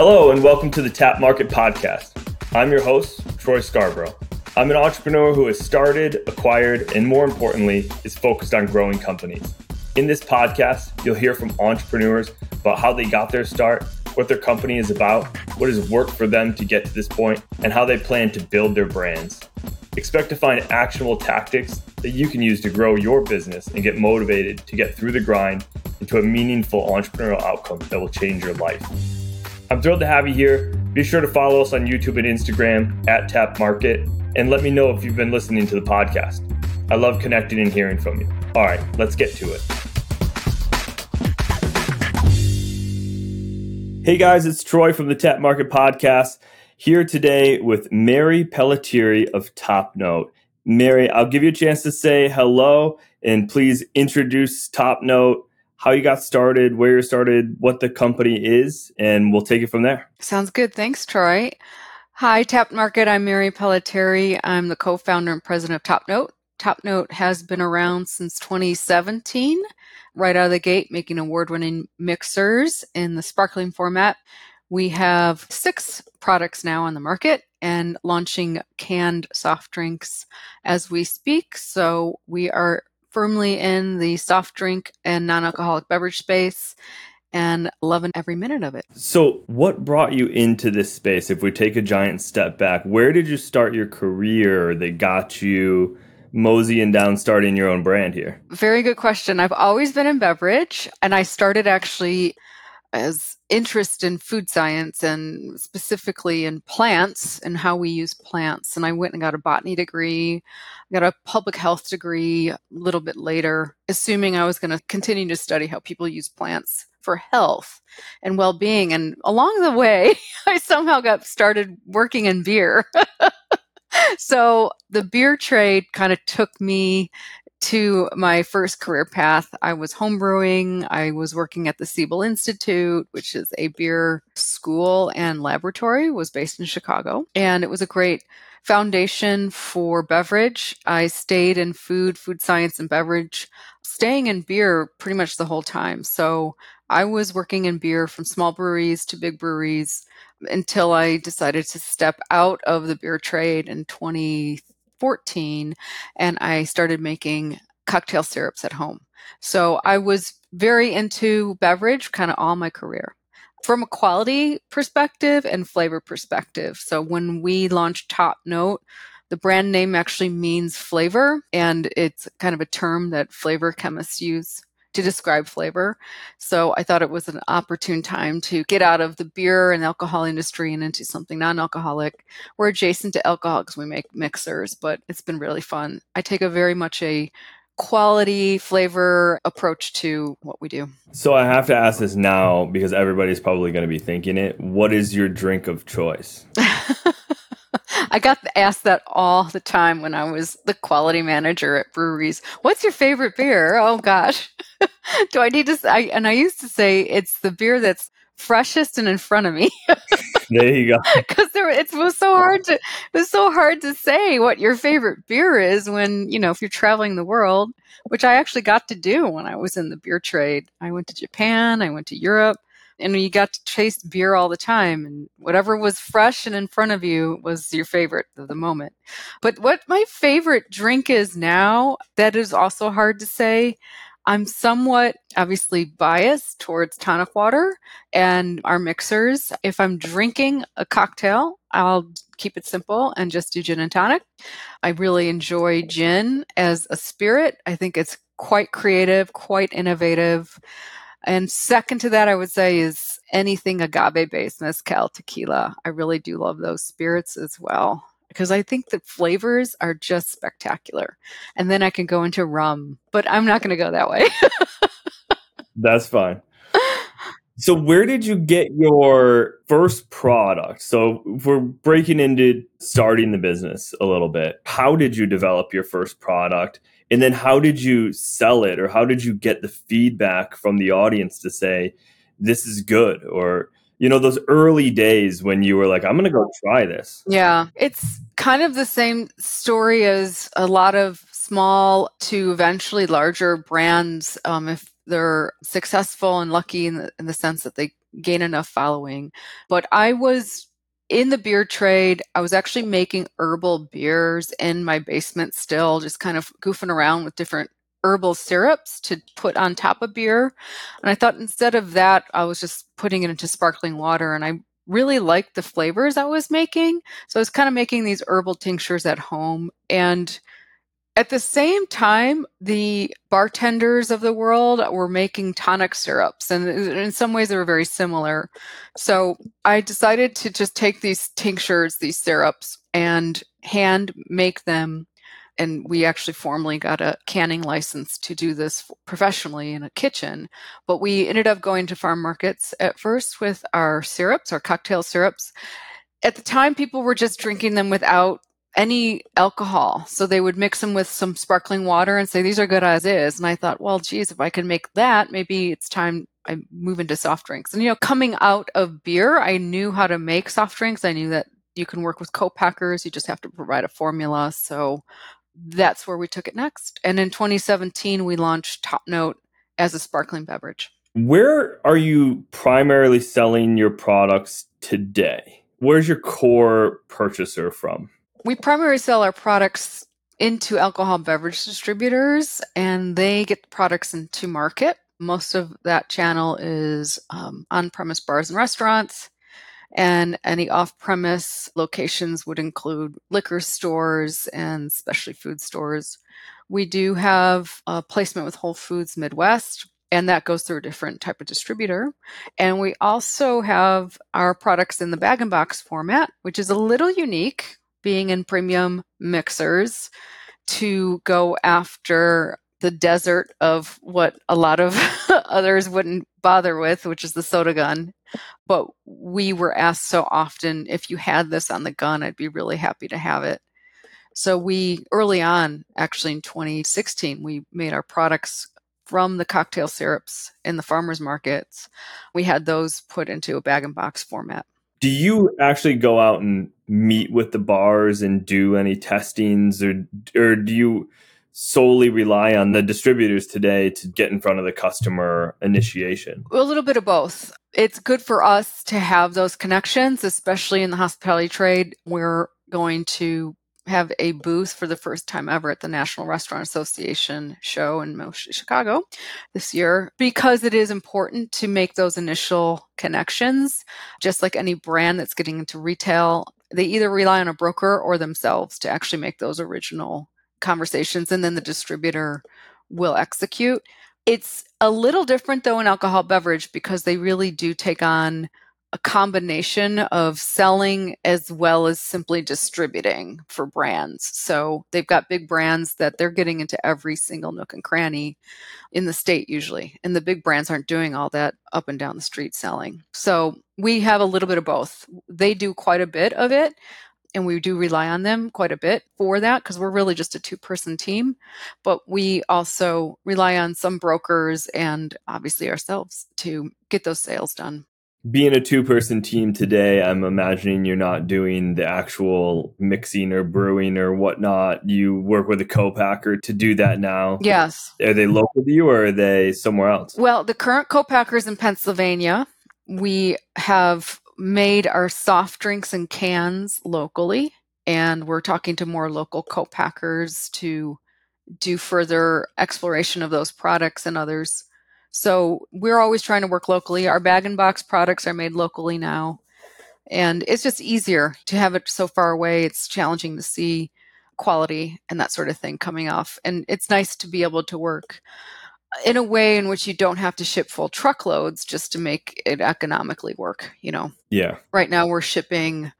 Hello, and welcome to the Tapt Market Podcast. I'm your host, Troy Scarborough. I'm an entrepreneur who has started, acquired, and more importantly, is focused on growing companies. In this podcast, you'll hear from entrepreneurs about how they got their start, what their company is about, what has worked for them to get to this point, and how they plan to build their brands. Expect to find actionable tactics that you can use to grow your business and get motivated to get through the grind into a meaningful entrepreneurial outcome that will change your life. I'm thrilled to have you here. Be sure to follow us on YouTube and Instagram at Tapt Market and let me know if you've been listening to the podcast. I love connecting and hearing from you. All right, let's get to it. Hey guys, it's Troy from the Tapt Market Podcast here today with Mary Pellettieri of Top Note. Mary, I'll give you a chance to say hello and please introduce Top Note how you got started, where you started, what the company is, and we'll take it from there. Sounds good. Thanks, Troy. Hi, Tapt Market. I'm Mary Pellettieri. I'm the co founder and president of TopNote. TopNote has been around since 2017, right out of the gate, making award winning mixers in the sparkling format. We have six products now on the market and launching canned soft drinks as we speak. So we are firmly in the soft drink and non alcoholic beverage space and loving every minute of it. So, what brought you into this space? If we take a giant step back, where did you start your career that got you moseying down starting your own brand here? Very good question. I've always been in beverage, and I started actually as interest in food science and specifically in plants and how we use plants. And I went and got a botany degree, got a public health degree a little bit later, assuming I was going to continue to study how people use plants for health and well-being. And along the way, I somehow got started working in beer. so the beer trade kind of took me to my first career path, I was homebrewing. I was working at the Siebel Institute, which is a beer school and laboratory, was based in Chicago. And it was a great foundation for beverage. I stayed in food, food science and beverage, staying in beer pretty much the whole time. So I was working in beer from small breweries to big breweries until I decided to step out of the beer trade in 2013 14 and I started making cocktail syrups at home. So I was very into beverage kind of all my career from a quality perspective and flavor perspective. So when we launched Top Note, the brand name actually means flavor, and it's kind of a term that flavor chemists use to describe flavor. So I thought it was an opportune time to get out of the beer and alcohol industry and into something non alcoholic. We're adjacent to alcohol because we make mixers, but it's been really fun. I take a very much a quality flavor approach to what we do. So I have to ask this now because everybody's probably going to be thinking it. What is your drink of choice? I got asked that all the time when I was the quality manager at breweries. What's your favorite beer? Oh gosh. Do I need to say? And I used to say it's the beer that's freshest and in front of me. there you go. Because it was so hard to it was so hard to say what your favorite beer is when you know if you're traveling the world, which I actually got to do when I was in the beer trade. I went to Japan, I went to Europe, and you got to taste beer all the time and whatever was fresh and in front of you was your favorite of the moment. But what my favorite drink is now that is also hard to say i'm somewhat obviously biased towards tonic water and our mixers. If i'm drinking a cocktail i'll keep it simple and just do gin and tonic. I really enjoy gin as a spirit. I think it's quite creative quite innovative and second to that, I would say is anything agave based mezcal tequila. I really do love those spirits as well because I think the flavors are just spectacular. And then I can go into rum, but I'm not going to go that way. That's fine. So, where did you get your first product? So, we're breaking into starting the business a little bit. How did you develop your first product? And then how did you sell it or how did you get the feedback from the audience to say, this is good? Or, you know, those early days when you were like, I'm going to go try this. Yeah. It's kind of the same story as a lot of small to eventually larger brands. Um, if they're successful and lucky in the, in the sense that they gain enough following. But I was in the beer trade. I was actually making herbal beers in my basement still, just kind of goofing around with different herbal syrups to put on top of beer. And I thought instead of that, I was just putting it into sparkling water. And I really liked the flavors I was making. So I was kind of making these herbal tinctures at home. And at the same time, the bartenders of the world were making tonic syrups, and in some ways they were very similar. So I decided to just take these tinctures, these syrups, and hand make them. And we actually formally got a canning license to do this professionally in a kitchen. But we ended up going to farm markets at first with our syrups, our cocktail syrups. At the time, people were just drinking them without any alcohol. So they would mix them with some sparkling water and say, these are good as is. And I thought, well, geez, if I can make that, maybe it's time I move into soft drinks. And, you know, coming out of beer, I knew how to make soft drinks. I knew that you can work with co-packers. You just have to provide a formula. So that's where we took it next. And in 2017, we launched Top Note as a sparkling beverage. Where are you primarily selling your products today? Where's your core purchaser from? We primarily sell our products into alcohol beverage distributors and they get the products into market. Most of that channel is um, on premise bars and restaurants. And any off premise locations would include liquor stores and specialty food stores. We do have a placement with Whole Foods Midwest, and that goes through a different type of distributor. And we also have our products in the bag and box format, which is a little unique being in premium mixers to go after the desert of what a lot of others wouldn't bother with, which is the soda gun. But we were asked so often if you had this on the gun, I'd be really happy to have it. So we early on, actually in 2016, we made our products from the cocktail syrups in the farmers markets. We had those put into a bag and box format. Do you actually go out and meet with the bars and do any testings or or do you solely rely on the distributors today to get in front of the customer initiation? A little bit of both. It's good for us to have those connections, especially in the hospitality trade. We're going to have a booth for the first time ever at the National Restaurant Association show in Chicago this year because it is important to make those initial connections. Just like any brand that's getting into retail, they either rely on a broker or themselves to actually make those original conversations, and then the distributor will execute. It's a little different though in alcohol beverage because they really do take on a combination of selling as well as simply distributing for brands. So they've got big brands that they're getting into every single nook and cranny in the state usually. And the big brands aren't doing all that up and down the street selling. So we have a little bit of both. They do quite a bit of it. And we do rely on them quite a bit for that because we're really just a two person team. But we also rely on some brokers and obviously ourselves to get those sales done being a two person team today, I'm imagining you're not doing the actual mixing or brewing or whatnot. You work with a co-packer to do that now. Yes. Are they local to you or are they somewhere else? Well, the current co-packers in Pennsylvania. We have made our soft drinks and cans locally, and we're talking to more local co-packers to do further exploration of those products and others so we're always trying to work locally. Our bag and box products are made locally now. And it's just easier to have it so far away. It's challenging to see quality and that sort of thing coming off. And it's nice to be able to work in a way in which you don't have to ship full truckloads just to make it economically work, you know. Yeah. Right now we're shipping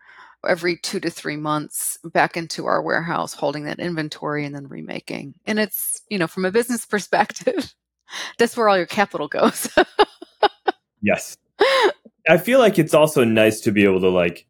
every 2 to 3 months back into our warehouse holding that inventory and then remaking. And it's, you know, from a business perspective, that's where all your capital goes. yes. I feel like it's also nice to be able to like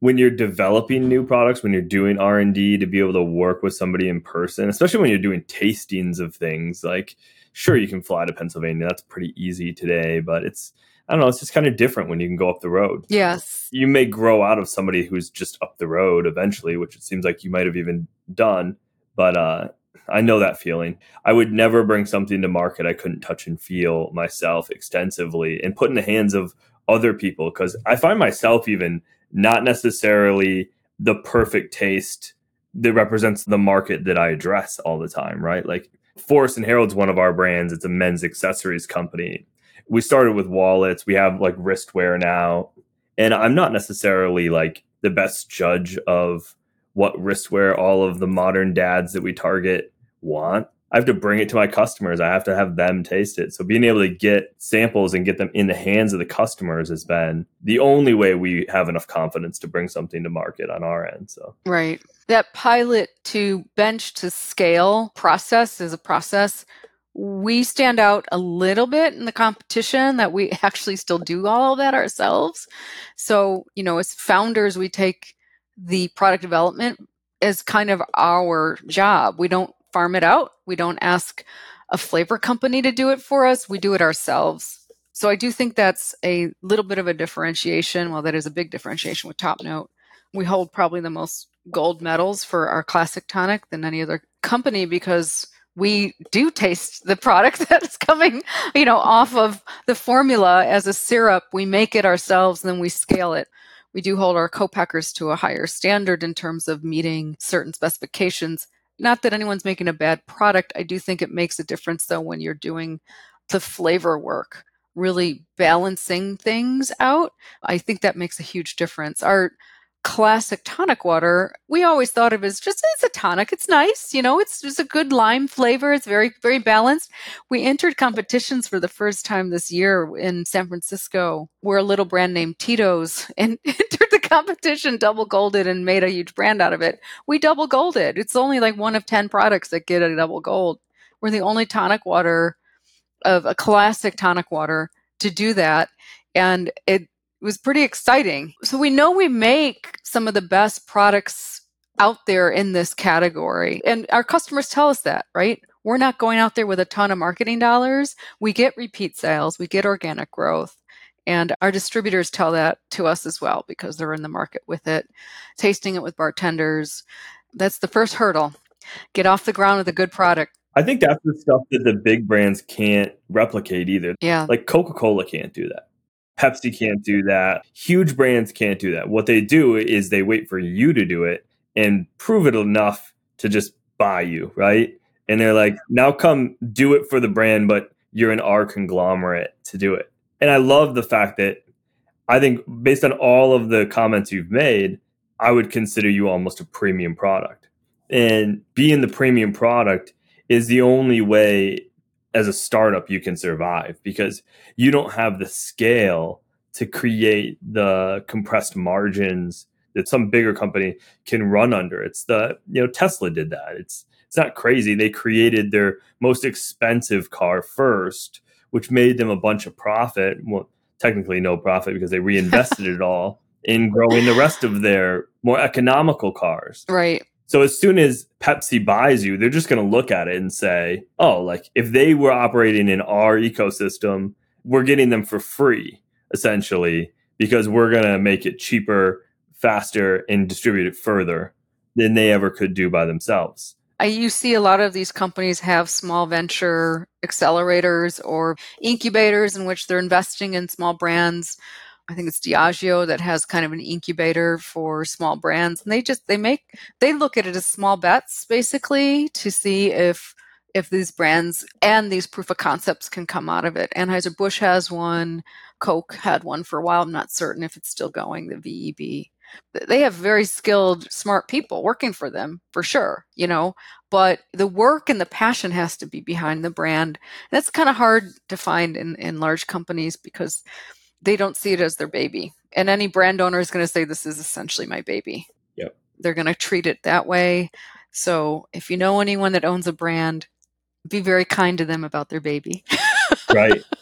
when you're developing new products, when you're doing R&D to be able to work with somebody in person, especially when you're doing tastings of things, like sure you can fly to Pennsylvania, that's pretty easy today, but it's I don't know, it's just kind of different when you can go up the road. Yes. You may grow out of somebody who's just up the road eventually, which it seems like you might have even done, but uh I know that feeling. I would never bring something to market I couldn't touch and feel myself extensively and put in the hands of other people because I find myself even not necessarily the perfect taste that represents the market that I address all the time, right? Like Forrest and Harold's one of our brands. It's a men's accessories company. We started with wallets. We have like wristwear now. And I'm not necessarily like the best judge of what wristwear all of the modern dads that we target want. I have to bring it to my customers. I have to have them taste it. So being able to get samples and get them in the hands of the customers has been the only way we have enough confidence to bring something to market on our end. So Right. That pilot to bench to scale process is a process we stand out a little bit in the competition that we actually still do all that ourselves. So, you know, as founders, we take the product development as kind of our job. We don't farm it out. We don't ask a flavor company to do it for us. We do it ourselves. So I do think that's a little bit of a differentiation. Well, that is a big differentiation with Top Note. We hold probably the most gold medals for our classic tonic than any other company because we do taste the product that's coming, you know, off of the formula as a syrup. We make it ourselves and then we scale it. We do hold our co-packers to a higher standard in terms of meeting certain specifications. Not that anyone's making a bad product. I do think it makes a difference though when you're doing the flavor work, really balancing things out. I think that makes a huge difference. Our classic tonic water, we always thought of as just it's a tonic. It's nice, you know, it's just a good lime flavor. It's very, very balanced. We entered competitions for the first time this year in San Francisco, where a little brand named Tito's and entered the competition, double golded and made a huge brand out of it. We double golded. It's only like one of 10 products that get a double gold. We're the only tonic water of a classic tonic water to do that. And it it was pretty exciting. So we know we make some of the best products out there in this category. And our customers tell us that, right? We're not going out there with a ton of marketing dollars. We get repeat sales, we get organic growth. And our distributors tell that to us as well because they're in the market with it, tasting it with bartenders. That's the first hurdle. Get off the ground with a good product. I think that's the stuff that the big brands can't replicate either. Yeah. Like Coca Cola can't do that. Pepsi can't do that. Huge brands can't do that. What they do is they wait for you to do it and prove it enough to just buy you, right? And they're like, now come do it for the brand, but you're in our conglomerate to do it. And I love the fact that I think based on all of the comments you've made, I would consider you almost a premium product. And being the premium product is the only way as a startup you can survive because you don't have the scale to create the compressed margins that some bigger company can run under. It's the you know Tesla did that. It's it's not crazy. They created their most expensive car first, which made them a bunch of profit. Well, technically no profit because they reinvested it all in growing the rest of their more economical cars. Right. So as soon as Pepsi buys you, they're just going to look at it and say, "Oh, like if they were operating in our ecosystem, we're getting them for free essentially because we're going to make it cheaper, faster and distribute it further than they ever could do by themselves." you see a lot of these companies have small venture accelerators or incubators in which they're investing in small brands I think it's Diageo that has kind of an incubator for small brands, and they just they make they look at it as small bets basically to see if if these brands and these proof of concepts can come out of it. Anheuser Busch has one, Coke had one for a while. I'm not certain if it's still going. The VEB, they have very skilled, smart people working for them for sure. You know, but the work and the passion has to be behind the brand. That's kind of hard to find in in large companies because they don't see it as their baby. And any brand owner is going to say, This is essentially my baby. Yep. They're going to treat it that way. So if you know anyone that owns a brand, be very kind to them about their baby. right.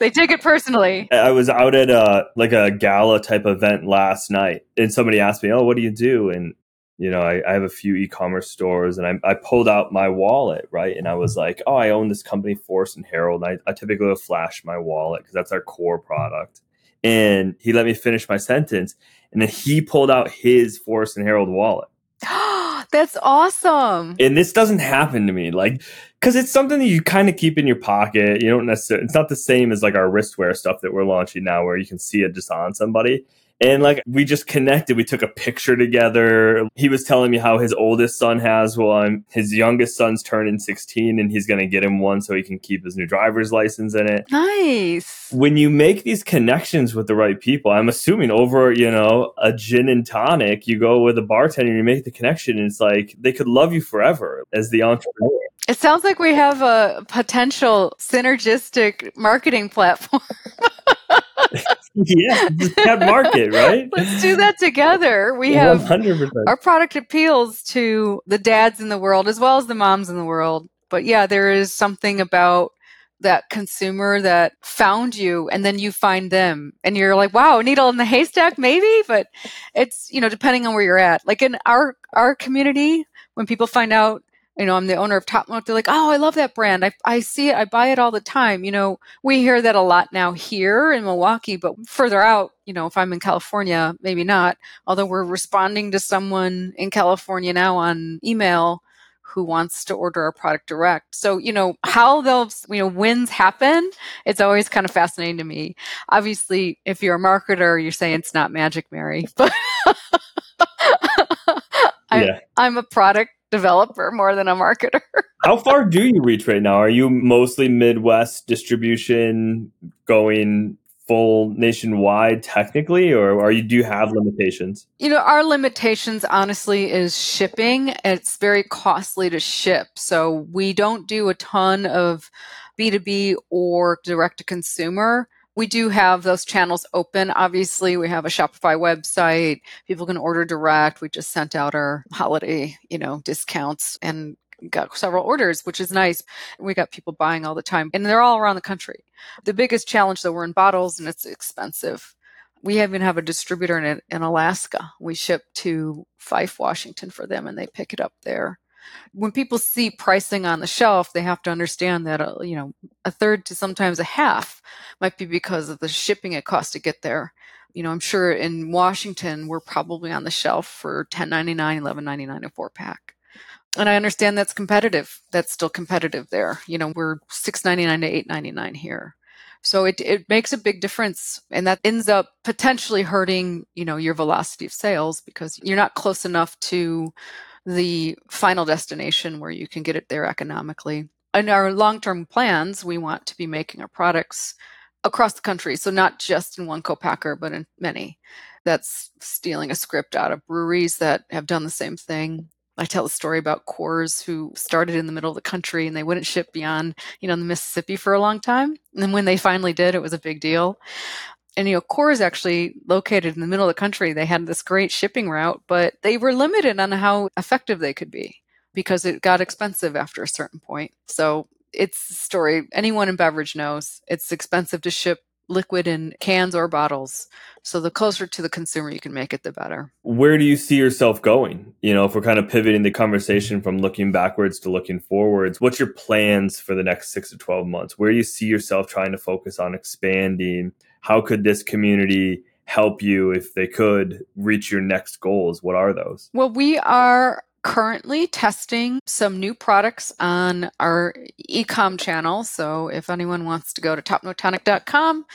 They take it personally. I was out at a like a gala type event last night, and somebody asked me, "Oh, what do you do?" And you know, I, I have a few e-commerce stores, and I, I, pulled out my wallet, right, and I was like, "Oh, I own this company, Forrest and Harold." And I, I typically will flash my wallet because that's our core product. And he let me finish my sentence, and then he pulled out his Forrest and Harold wallet. That's awesome. And this doesn't happen to me. Like because it's something that you kind of keep in your pocket. You don't necessarily. It's not the same as like our wristwear stuff that we're launching now, where you can see it just on somebody. And like we just connected. We took a picture together. He was telling me how his oldest son has one. His youngest son's turning 16 and he's going to get him one so he can keep his new driver's license in it. Nice. When you make these connections with the right people, I'm assuming over, you know, a gin and tonic, you go with a bartender you make the connection and it's like they could love you forever as the entrepreneur. It sounds like we have a potential synergistic marketing platform. yeah, that market, right? Let's do that together. We have 100%. our product appeals to the dads in the world as well as the moms in the world. But yeah, there is something about that consumer that found you and then you find them and you're like wow needle in the haystack maybe but it's you know depending on where you're at like in our our community when people find out you know, I'm the owner of Top. They're like, oh, I love that brand. I, I see it. I buy it all the time. You know, we hear that a lot now here in Milwaukee, but further out, you know, if I'm in California, maybe not. Although we're responding to someone in California now on email who wants to order our product direct. So, you know, how those, you know, wins happen, it's always kind of fascinating to me. Obviously, if you're a marketer, you're saying it's not magic, Mary, but I, I'm a product developer more than a marketer. How far do you reach right now? Are you mostly Midwest distribution going full nationwide technically or are you do you have limitations you know our limitations honestly is shipping it's very costly to ship so we don't do a ton of b2b or direct to consumer we do have those channels open. Obviously, we have a Shopify website. People can order direct. We just sent out our holiday, you know, discounts and got several orders, which is nice. We got people buying all the time, and they're all around the country. The biggest challenge, though, we're in bottles and it's expensive. We even have a distributor in, in Alaska. We ship to Fife, Washington for them, and they pick it up there when people see pricing on the shelf, they have to understand that uh, you know a third to sometimes a half might be because of the shipping it costs to get there. You know, I'm sure in Washington we're probably on the shelf for 10.99, 11.99 a four pack. And I understand that's competitive. That's still competitive there. You know, we're 6.99 to 8.99 here. So it, it makes a big difference and that ends up potentially hurting, you know, your velocity of sales because you're not close enough to the final destination where you can get it there economically. In our long term plans, we want to be making our products across the country. So, not just in one co-packer, but in many. That's stealing a script out of breweries that have done the same thing. I tell a story about Coors who started in the middle of the country and they wouldn't ship beyond, you know, the Mississippi for a long time. And then when they finally did, it was a big deal and you know Coors is actually located in the middle of the country. They had this great shipping route but they were limited on how effective they could be because it got expensive after a certain point. So it's a story. Anyone in beverage knows it's expensive to ship liquid in cans or bottles. So the closer to the consumer you can make it the better. Where do you see yourself going? You know if we're kind of pivoting the conversation from looking backwards to looking forwards what's your plans for the next 6 to 12 months? Where do you see yourself trying to focus on expanding how could this community help you if they could reach your next goals? What are those? Well, we are currently testing some new products on our ecom channel. So if anyone wants to go to topnotetonic.com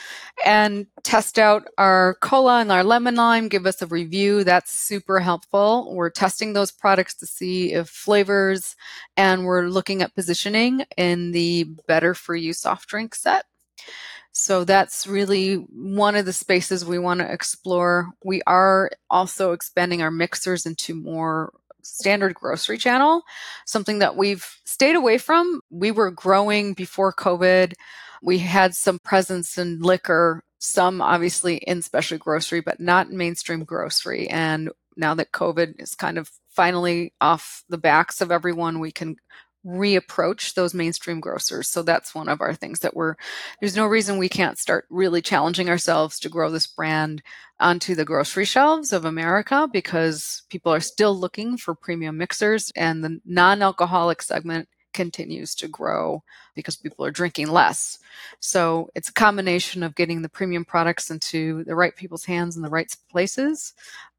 and test out our cola and our lemon lime, give us a review. That's super helpful. We're testing those products to see if flavors and we're looking at positioning in the better for you soft drink set. So that's really one of the spaces we want to explore. We are also expanding our mixers into more standard grocery channel, something that we've stayed away from. We were growing before COVID. We had some presence in liquor, some obviously in specialty grocery, but not in mainstream grocery. And now that COVID is kind of finally off the backs of everyone, we can reapproach those mainstream grocers. So that's one of our things that we're there's no reason we can't start really challenging ourselves to grow this brand onto the grocery shelves of America because people are still looking for premium mixers and the non-alcoholic segment continues to grow because people are drinking less. So it's a combination of getting the premium products into the right people's hands in the right places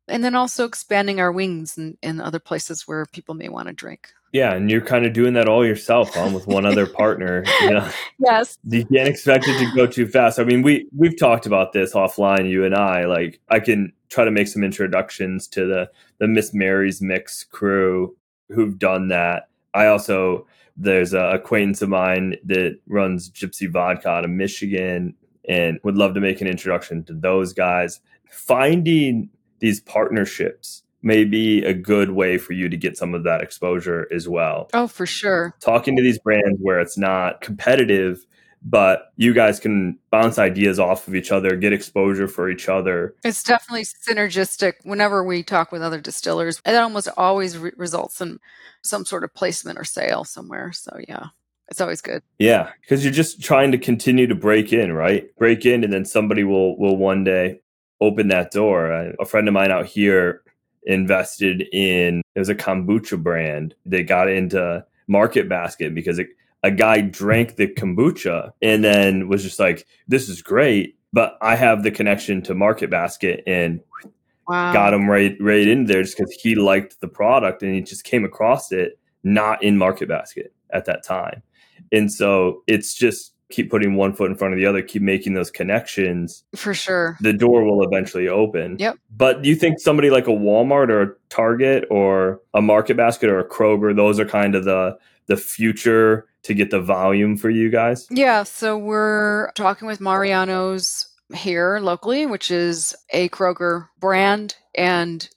and then also expanding our wings in, in other places where people may want to drink Yeah, and you're kind of doing that all yourself, huh? With one other partner. You know? yes. You can't expect it to go too fast. I mean, we we've talked about this offline, you and I. Like, I can try to make some introductions to the the Miss Mary's Mix crew who've done that. I also there's a acquaintance of mine that runs Gypsy Vodka out of Michigan, and would love to make an introduction to those guys. Finding these partnerships may be a good way for you to get some of that exposure as well. Oh, for sure. Talking to these brands where it's not competitive, but you guys can bounce ideas off of each other, get exposure for each other. It's definitely synergistic. Whenever we talk with other distillers, it almost always re- results in some sort of placement or sale somewhere. So, yeah. It's always good. Yeah, because you're just trying to continue to break in, right? Break in, and then somebody will will one day open that door. Uh, a friend of mine out here invested in it was a kombucha brand. They got into Market Basket because it, a guy drank the kombucha and then was just like, "This is great," but I have the connection to Market Basket and wow. got him right right in there just because he liked the product and he just came across it not in Market Basket at that time, and so it's just keep putting one foot in front of the other, keep making those connections. For sure. The door will eventually open. Yep. But do you think somebody like a Walmart or a Target or a Market Basket or a Kroger, those are kind of the the future to get the volume for you guys? Yeah, so we're talking with Mariano's here locally, which is a Kroger brand and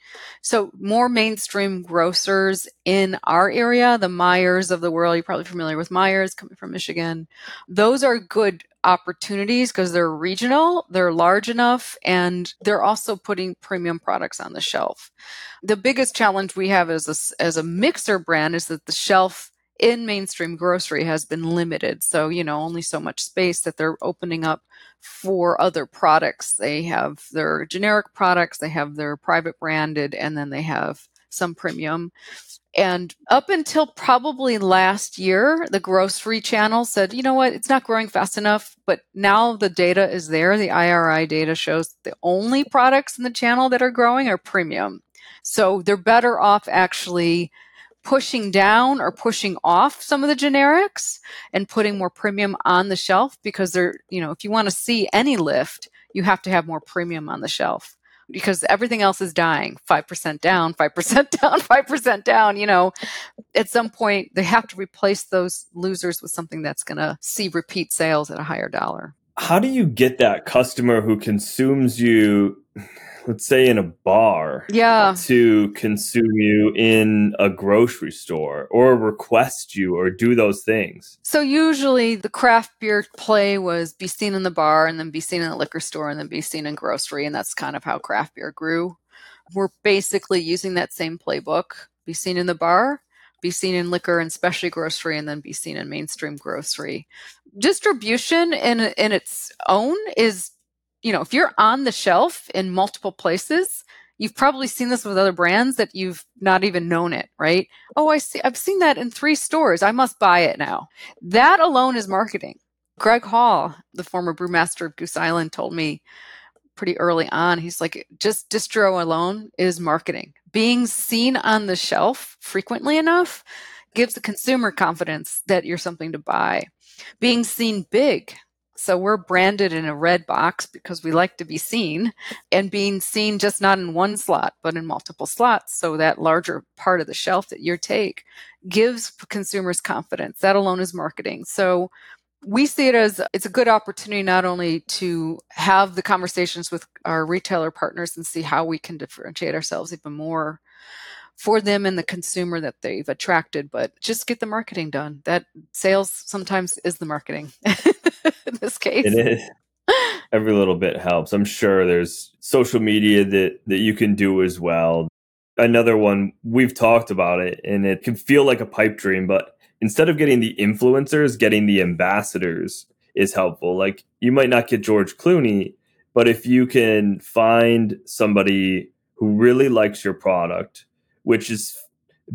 so more mainstream grocers in our area, the Meijer of the world, you're probably familiar with Meijer coming from Michigan. Those are good opportunities because they're regional, they're large enough, and they're also putting premium products on the shelf. The biggest challenge we have as a, as a mixer brand is that the shelf in mainstream grocery has been limited. So, you know, only so much space that they're opening up for other products. They have their generic products, they have their private branded, and then they have some premium. And up until probably last year, the grocery channel said, you know what, it's not growing fast enough. But now the data is there. The IRI data shows the only products in the channel that are growing are premium. So they're better off actually pushing down or pushing off some of the generics and putting more premium on the shelf because they're, you know, if you want to see any lift, you have to have more premium on the shelf because everything else is dying. 5% down 5% down 5% down you know. At some point they have to replace those losers with something that's going to see repeat sales at a higher dollar. How do you get that customer who consumes you let's say in a bar yeah. to consume you in a grocery store or request you or do those things. So usually the craft beer play was be seen in the bar and then be seen in the liquor store and then be seen in grocery and that's kind of how craft beer grew. We're basically using that same playbook be seen in the bar be seen in liquor and specialty grocery and then be seen in mainstream grocery. Distribution in in its own is you know, if you're on the shelf in multiple places, you've probably seen this with other brands that you've not even known it, right? Oh, I see I've seen that in 3 stores. I must buy it now. That alone is marketing. Greg Hall, the former brewmaster of Goose Island told me pretty early on, he's like just distro alone is marketing. Being seen on the shelf frequently enough gives the consumer confidence that you're something to buy. Being seen big so we're branded in a red box because we like to be seen and being seen just not in one slot, but in multiple slots. So that larger part of the shelf that you take gives consumers confidence. That alone is marketing. So we see it as it's a good opportunity not only to have the conversations with our retailer partners and see how we can differentiate ourselves even more for them and the consumer that they've attracted, but just get the marketing done. That sales sometimes is the marketing in this case. It is. Every little bit helps. I'm sure there's social media that, that you can do as well. Another one, we've talked about it and it can feel like a pipe dream, but instead of getting the influencers, getting the ambassadors is helpful. Like you might not get George Clooney, but if you can find somebody who really likes your product, which is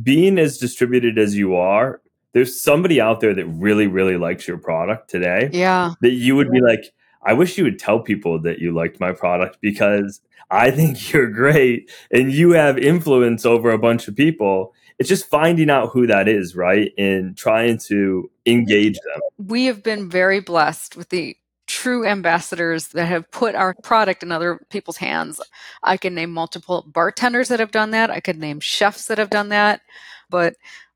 being as distributed as you are, there's somebody out there that really, really likes your product today. Yeah. That you would be like, I wish you would tell people that you liked my product because I think you're great and you have influence over a bunch of people. it's just finding out who that is, right? And trying to engage them. We have been very blessed with the true ambassadors that have put our product in other people's hands. I can name multiple bartenders that have done that. I could name chefs that have done that. But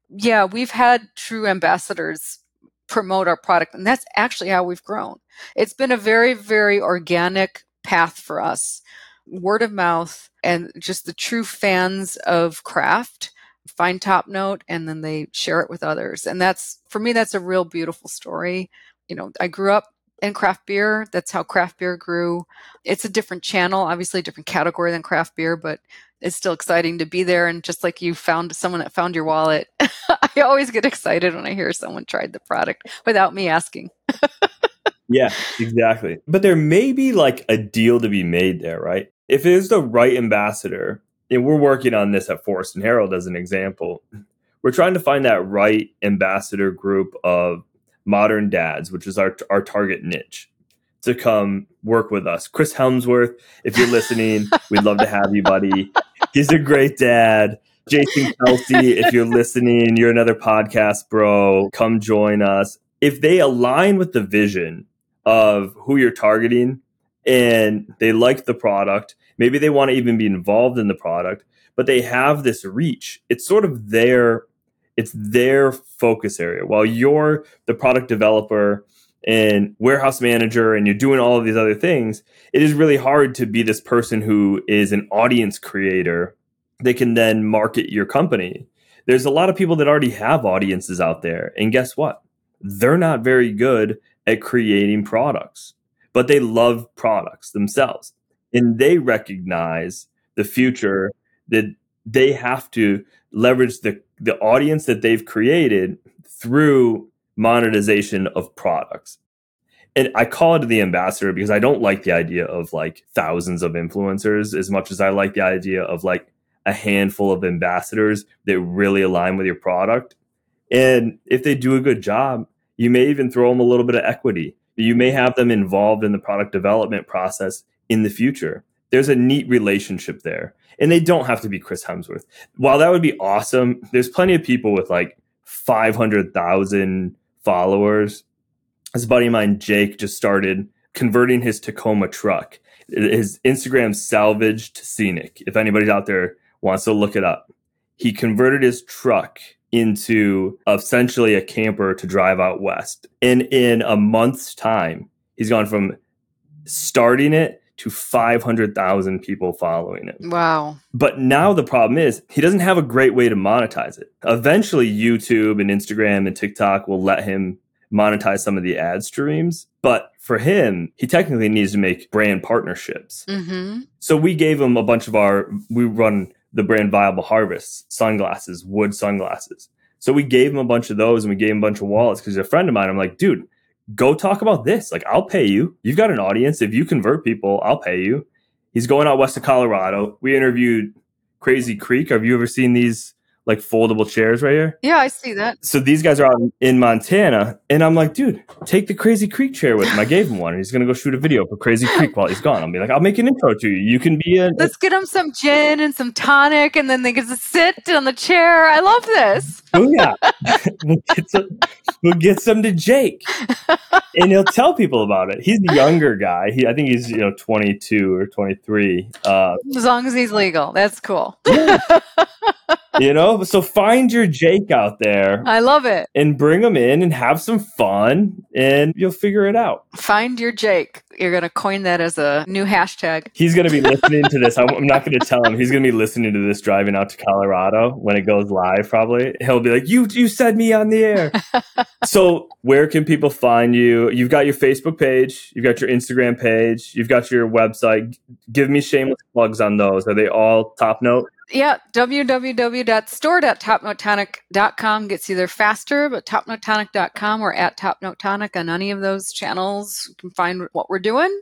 yeah, we've had true ambassadors promote our product. And that's actually how we've grown. It's been a very, very organic path for us. Word of mouth and just the true fans of craft find top note and then they share it with others. And that's for me, that's a real beautiful story. You know, I grew up in craft beer. That's how craft beer grew. It's a different channel, obviously a different category than craft beer, but it's still exciting to be there. And just like you found someone that found your wallet, I always get excited when I hear someone tried the product without me asking. yeah, exactly. But there may be like a deal to be made there, right? If it is the right ambassador, and we're working on this at Forrest and Harold as an example, we're trying to find that right ambassador group of modern dads, which is our our target niche, to come work with us. Chris Hemsworth, if you're listening, we'd love to have you, buddy. He's a great dad. Jason Kelce, if you're listening, you're another podcast bro. Come join us. If they align with the vision of who you're targeting and they like the product, maybe they want to even be involved in the product, but they have this reach. It's sort of their it's their focus area. While you're the product developer and warehouse manager and you're doing all of these other things, it is really hard to be this person who is an audience creator that can then market your company. There's a lot of people that already have audiences out there. And guess what? They're not very good at creating products, but they love products themselves. And they recognize the future that they have to leverage the the audience that they've created through monetization of products. And I call it the ambassador because I don't like the idea of like thousands of influencers as much as I like the idea of like a handful of ambassadors that really align with your product. And if they do a good job, you may even throw them a little bit of equity. You may have them involved in the product development process in the future. There's a neat relationship there and they don't have to be Chris Hemsworth. While that would be awesome, there's plenty of people with like 500,000 followers. This buddy of mine, Jake, just started converting his Tacoma truck. His Instagram salvaged scenic. If anybody's out there wants to look it up, he converted his truck into essentially a camper to drive out west. And in a month's time, he's gone from starting it to 500,000 people following him. Wow. But now the problem is he doesn't have a great way to monetize it. Eventually, YouTube and Instagram and TikTok will let him monetize some of the ad streams. But for him, he technically needs to make brand partnerships. Mm-hmm. So we gave him a bunch of our, we run the brand Viable Harvest sunglasses, wood sunglasses. So we gave him a bunch of those and we gave him a bunch of wallets because he's a friend of mine. I'm like, dude, go talk about this. Like, I'll pay you. You've got an audience. If you convert people, I'll pay you. He's going out west of Colorado. We interviewed Crazy Creek. Have you ever seen these like foldable chairs right here. Yeah, I see that. So these guys are out in Montana, and I'm like, dude, take the Crazy Creek chair with him. I gave him one, and he's gonna go shoot a video for Crazy Creek while he's gone. I'll be like, I'll make an intro to you. You can be a. Let's get him some gin and some tonic, and then they get to sit on the chair. I love this. Oh yeah, we'll, get some, we'll get some to Jake, and he'll tell people about it. He's the younger guy. He, I think he's you know 22 or 23. Uh, as long as he's legal, that's cool. Yeah. you know, so find your Jake out there. I love it. And bring him in and have some fun and you'll figure it out. Find your Jake. You're going to coin that as a new hashtag. He's going to be listening to this. I'm not going to tell him. He's going to be listening to this driving out to Colorado when it goes live probably. He'll be like, "You you said me on the air." so, where can people find you? You've got your Facebook page, you've got your Instagram page, you've got your website. Give me shameless plugs on those. Are they all top note? Yeah, www.store.topnotetonic.com gets you there faster, but topnotetonic.com or at topnotetonic on any of those channels. You can find what we're doing.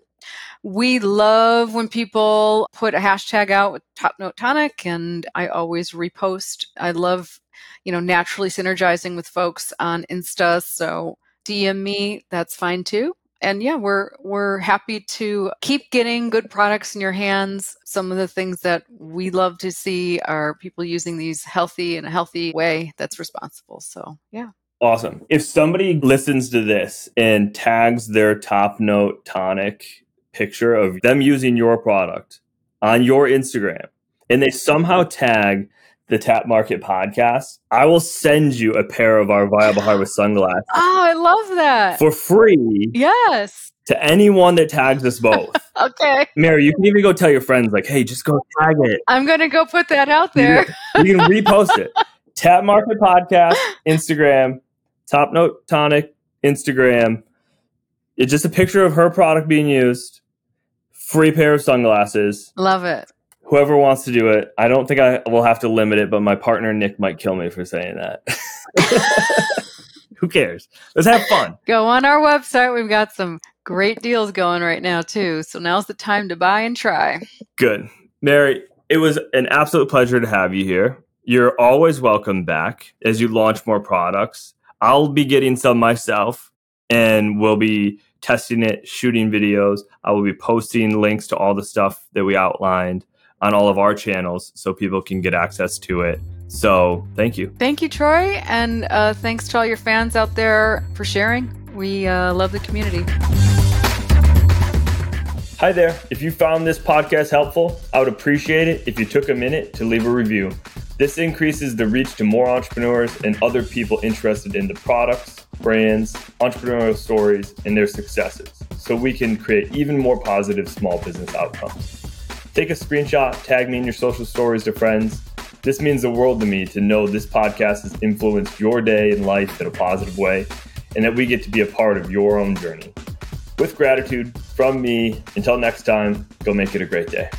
We love when people put a hashtag out with Top Note Tonic, and I always repost. I love, you know, naturally synergizing with folks on Insta. So DM me, that's fine too. and yeah, we're we're happy to keep getting good products in your hands. Some of the things that we love to see are people using these healthy in a healthy way that's responsible. So yeah. Awesome. If somebody listens to this and tags their top note tonic picture of them using your product on your Instagram and they somehow tag the Tapt Market podcast, I will send you a pair of our Viable Harvest sunglasses. Oh, I love that. For free. Yes. To anyone that tags us both. okay. Mary, you can even go tell your friends, like, hey, just go tag it. I'm going to go put that out there. You, you can repost it. Tapt Market Podcast, Instagram, Top Note Tonic, Instagram. It's just a picture of her product being used. Free pair of sunglasses. Love it whoever wants to do it. I don't think I will have to limit it, but my partner Nick might kill me for saying that. Who cares? Let's have fun. Go on our website. We've got some great deals going right now, too. So now's the time to buy and try. Good. Mary, it was an absolute pleasure to have you here. You're always welcome back as you launch more products. I'll be getting some myself and we'll be testing it, shooting videos. I will be posting links to all the stuff that we outlined on all of our channels so people can get access to it. So thank you. Thank you, Troy. And uh, thanks to all your fans out there for sharing. We uh, love the community. Hi there. If you found this podcast helpful, I would appreciate it if you took a minute to leave a review. This increases the reach to more entrepreneurs and other people interested in the products, brands, entrepreneurial stories, and their successes so we can create even more positive small business outcomes. Take a screenshot, tag me in your social stories to friends. This means the world to me to know this podcast has influenced your day and life in a positive way, and that we get to be a part of your own journey. With gratitude from me, until next time, go make it a great day.